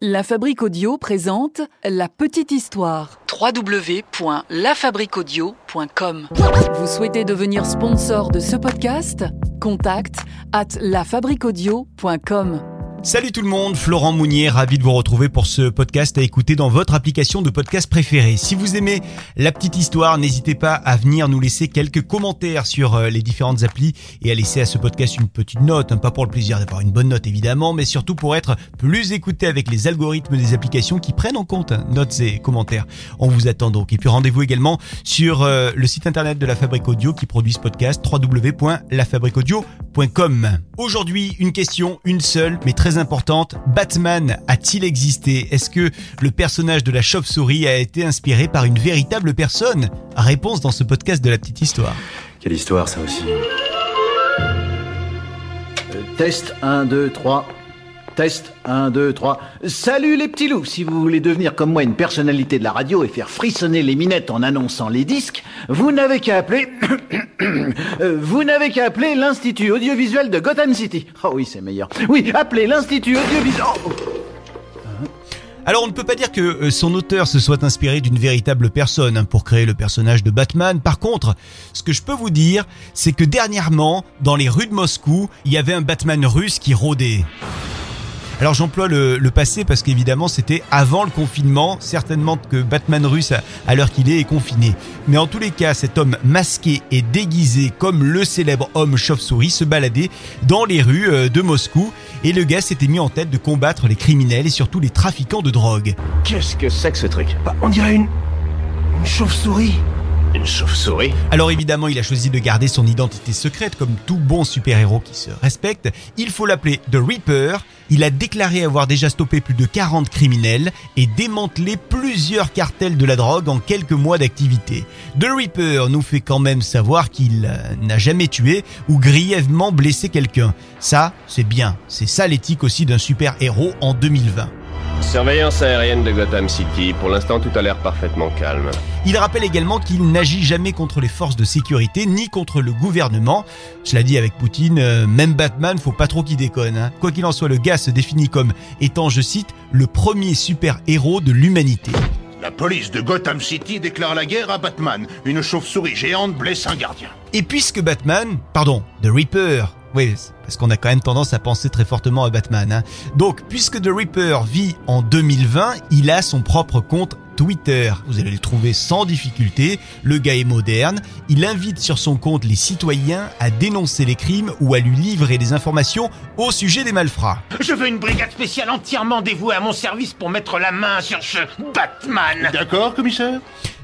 La Fabrique Audio présente La Petite Histoire. www.lafabriquaudio.com Vous souhaitez devenir sponsor de ce podcast? Contact à lafabriquaudio.com. Salut tout le monde, Florent Mounier, ravi de vous retrouver pour ce podcast à écouter dans votre application de podcast préférée. Si vous aimez la petite histoire, n'hésitez pas à venir nous laisser quelques commentaires sur euh, les différentes applis et à laisser à ce podcast une petite note, hein, pas pour le plaisir d'avoir une bonne note évidemment, mais surtout pour être plus écouté avec les algorithmes des applications qui prennent en compte hein, notes et commentaires. On vous attend donc. Et puis rendez-vous également sur euh, le site internet de la Fabrique Audio qui produit ce podcast www.lafabriqueaudio.com. Aujourd'hui, une question, une seule, mais très importante. Batman a-t-il existé? Est-ce que le personnage de la chauve-souris a été inspiré par une véritable personne? Réponse dans ce podcast de la petite histoire. Quelle histoire ça aussi Euh, Test 1, 2, 3. Test 1, 2, 3. Salut les petits loups Si vous voulez devenir comme moi une personnalité de la radio et faire frissonner les minettes en annonçant les disques, vous n'avez qu'à appeler... Euh, vous n'avez qu'à appeler l'Institut audiovisuel de Gotham City. Oh oui, c'est meilleur. Oui, appelez l'Institut audiovisuel... Oh. Alors on ne peut pas dire que euh, son auteur se soit inspiré d'une véritable personne hein, pour créer le personnage de Batman. Par contre, ce que je peux vous dire, c'est que dernièrement, dans les rues de Moscou, il y avait un Batman russe qui rôdait. Alors j'emploie le, le passé parce qu'évidemment c'était avant le confinement, certainement que Batman russe à, à l'heure qu'il est est confiné. Mais en tous les cas, cet homme masqué et déguisé comme le célèbre homme chauve-souris se baladait dans les rues euh, de Moscou et le gars s'était mis en tête de combattre les criminels et surtout les trafiquants de drogue. Qu'est-ce que c'est que ce truc? Bah, on dirait une. une chauve-souris. Une chauve-souris Alors évidemment, il a choisi de garder son identité secrète comme tout bon super-héros qui se respecte. Il faut l'appeler The Reaper. Il a déclaré avoir déjà stoppé plus de 40 criminels et démantelé plusieurs cartels de la drogue en quelques mois d'activité. The Reaper nous fait quand même savoir qu'il euh, n'a jamais tué ou grièvement blessé quelqu'un. Ça, c'est bien. C'est ça l'éthique aussi d'un super-héros en 2020. Surveillance aérienne de Gotham City. Pour l'instant, tout a l'air parfaitement calme. Il rappelle également qu'il n'agit jamais contre les forces de sécurité ni contre le gouvernement. Cela dit, avec Poutine, euh, même Batman, faut pas trop qu'il déconne. hein. Quoi qu'il en soit, le gars se définit comme étant, je cite, le premier super-héros de l'humanité. La police de Gotham City déclare la guerre à Batman. Une chauve-souris géante blesse un gardien. Et puisque Batman, pardon, The Reaper, oui, parce qu'on a quand même tendance à penser très fortement à Batman. hein. Donc, puisque The Reaper vit en 2020, il a son propre compte Twitter. Vous allez le trouver sans difficulté. Le gars est moderne. Il invite sur son compte les citoyens à dénoncer les crimes ou à lui livrer des informations au sujet des malfrats. Je veux une brigade spéciale entièrement dévouée à mon service pour mettre la main sur ce Batman. D'accord, commissaire?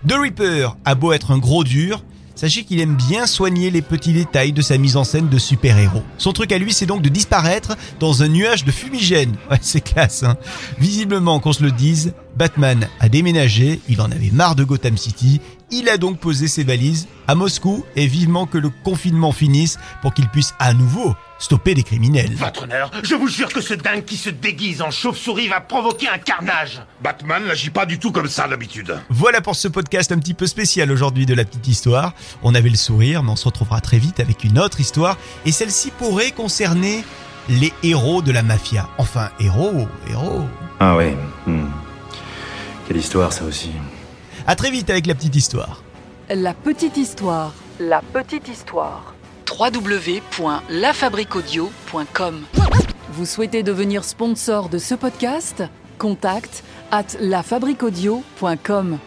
The Reaper a beau être un gros dur, sachez qu'il aime bien soigner les petits détails de sa mise en scène de super-héros. Son truc à lui, c'est donc de disparaître dans un nuage de fumigène. Ouais, c'est classe, hein. Visiblement, qu'on se le dise, Batman a déménagé, il en avait marre de Gotham City, il a donc posé ses valises à Moscou et vivement que le confinement finisse pour qu'il puisse à nouveau stopper les criminels. Votre honneur, je vous jure que ce dingue qui se déguise en chauve-souris va provoquer un carnage. Batman n'agit pas du tout comme ça d'habitude. Voilà pour ce podcast un petit peu spécial aujourd'hui de la petite histoire. On avait le sourire, mais on se retrouvera très vite avec une autre histoire. Et celle-ci pourrait concerner les héros de la mafia. Enfin, héros, héros. Ah ouais. Quelle histoire ça aussi À très vite avec la petite histoire. La Petite Histoire. La Petite Histoire. www.lafabriquaudio.com Vous souhaitez devenir sponsor de ce podcast? Contact à lafabriquaudio.com.